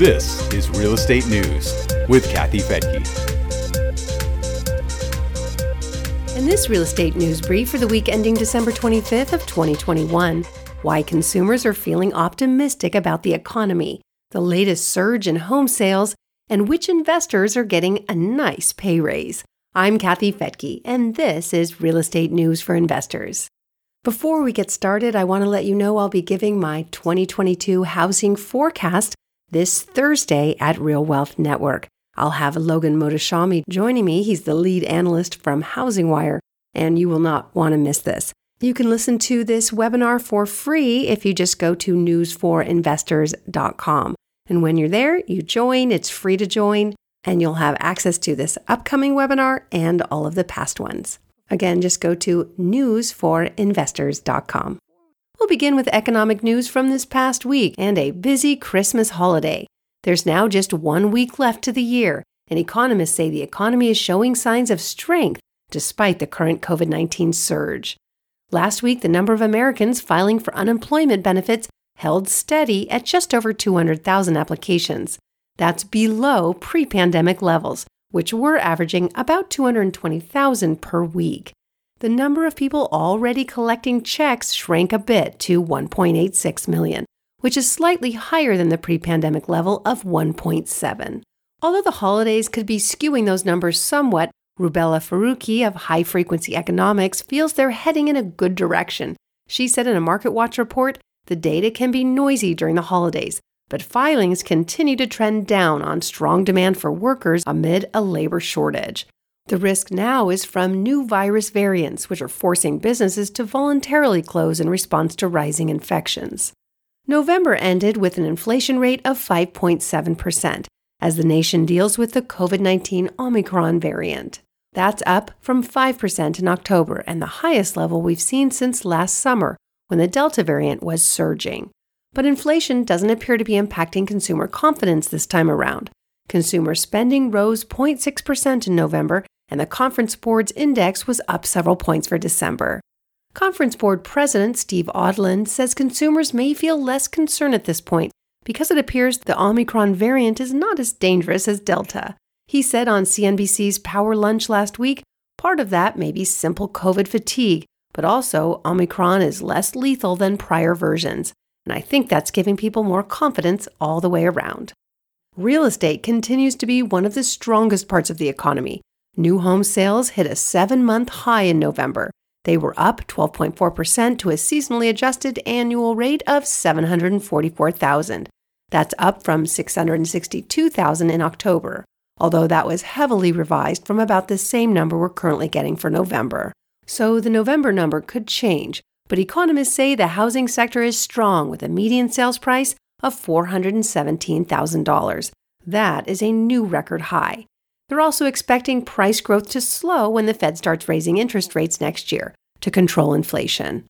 This is Real Estate News with Kathy Fettke. In this real estate news brief for the week ending December 25th of 2021, why consumers are feeling optimistic about the economy, the latest surge in home sales, and which investors are getting a nice pay raise. I'm Kathy Fettke, and this is Real Estate News for Investors. Before we get started, I want to let you know I'll be giving my 2022 housing forecast this Thursday at Real Wealth Network. I'll have Logan Mohtashami joining me. He's the lead analyst from Housing Wire, and you will not want to miss this. You can listen to this webinar for free if you just go to newsforinvestors.com. And when you're there, you join, it's free to join, and you'll have access to this upcoming webinar and all of the past ones. Again, just go to newsforinvestors.com. We'll begin with economic news from this past week and a busy Christmas holiday. There's now just one week left to the year, and economists say the economy is showing signs of strength despite the current COVID 19 surge. Last week, the number of Americans filing for unemployment benefits held steady at just over 200,000 applications. That's below pre pandemic levels, which were averaging about 220,000 per week the number of people already collecting checks shrank a bit to 1.86 million, which is slightly higher than the pre pandemic level of 1.7. Although the holidays could be skewing those numbers somewhat, Rubeela Farooqi of High Frequency Economics feels they're heading in a good direction. She said in a MarketWatch report the data can be noisy during the holidays, but filings continue to trend down on strong demand for workers amid a labor shortage. The risk now is from new virus variants, which are forcing businesses to voluntarily close in response to rising infections. November ended with an inflation rate of 5.7% as the nation deals with the COVID 19 Omicron variant. That's up from 5% in October and the highest level we've seen since last summer when the Delta variant was surging. But inflation doesn't appear to be impacting consumer confidence this time around. Consumer spending rose 0.6% in November and the Conference Board's index was up several points for December. Conference Board President Steve Odland says consumers may feel less concerned at this point because it appears the Omicron variant is not as dangerous as Delta. He said on CNBC's Power Lunch last week part of that may be simple COVID fatigue, but also Omicron is less lethal than prior versions. And I think that's giving people more confidence all the way around. Real estate continues to be one of the strongest parts of the economy, New home sales hit a seven month high in November. They were up 12.4% to a seasonally adjusted annual rate of 744,000. That's up from 662,000 in October, although that was heavily revised from about the same number we're currently getting for November. So the November number could change, but economists say the housing sector is strong with a median sales price of $417,000. That is a new record high. They're also expecting price growth to slow when the Fed starts raising interest rates next year to control inflation.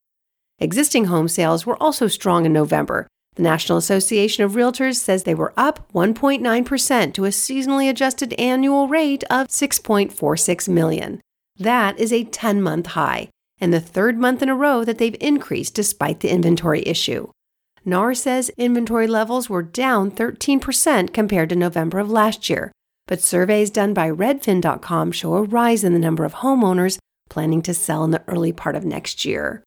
Existing home sales were also strong in November. The National Association of Realtors says they were up 1.9% to a seasonally adjusted annual rate of 6.46 million. That is a 10-month high and the third month in a row that they've increased despite the inventory issue. NAR says inventory levels were down 13% compared to November of last year, but surveys done by Redfin.com show a rise in the number of homeowners planning to sell in the early part of next year.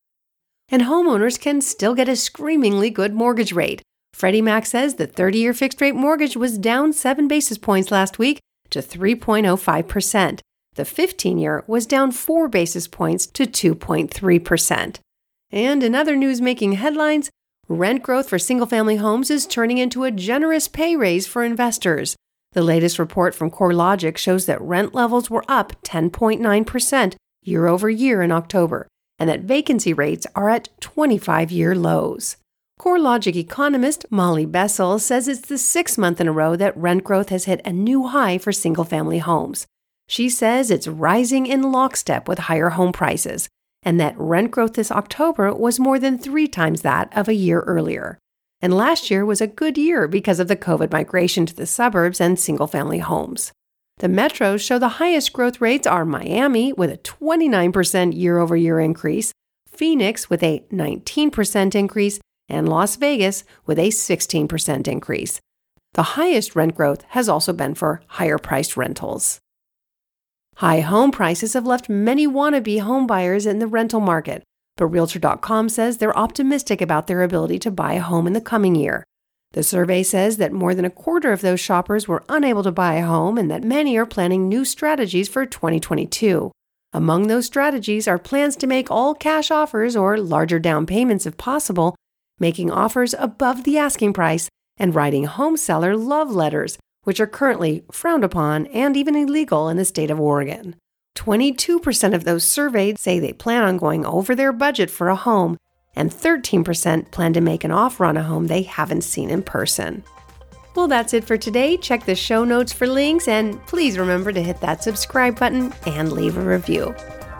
And homeowners can still get a screamingly good mortgage rate. Freddie Mac says the 30 year fixed rate mortgage was down 7 basis points last week to 3.05%. The 15 year was down 4 basis points to 2.3%. And in other news making headlines, rent growth for single family homes is turning into a generous pay raise for investors. The latest report from CoreLogic shows that rent levels were up 10.9% year over year in October, and that vacancy rates are at 25 year lows. CoreLogic economist Molly Boesel says it's the sixth month in a row that rent growth has hit a new high for single family homes. She says it's rising in lockstep with higher home prices, and that rent growth this October was more than three times that of a year earlier. And last year was a good year because of the COVID migration to the suburbs and single family homes. The metros show the highest growth rates are Miami with a 29% year over year increase, Phoenix with a 19% increase, and Las Vegas with a 16% increase. The highest rent growth has also been for higher priced rentals. High home prices have left many wannabe homebuyers in the rental market, but Realtor.com says they're optimistic about their ability to buy a home in the coming year. The survey says that more than a quarter of those shoppers were unable to buy a home and that many are planning new strategies for 2022. Among those strategies are plans to make all cash offers or larger down payments if possible, making offers above the asking price, and writing home seller love letters, which are currently frowned upon and even illegal in the state of Oregon. 22% of those surveyed say they plan on going over their budget for a home, and 13% plan to make an offer on a home they haven't seen in person. Well, that's it for today. Check the show notes for links, and please remember to hit that subscribe button and leave a review.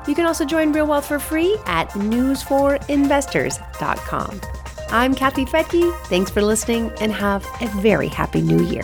You can also join Real Wealth for free at newsforinvestors.com. I'm Kathy Fettke. Thanks for listening, and have a very happy new year.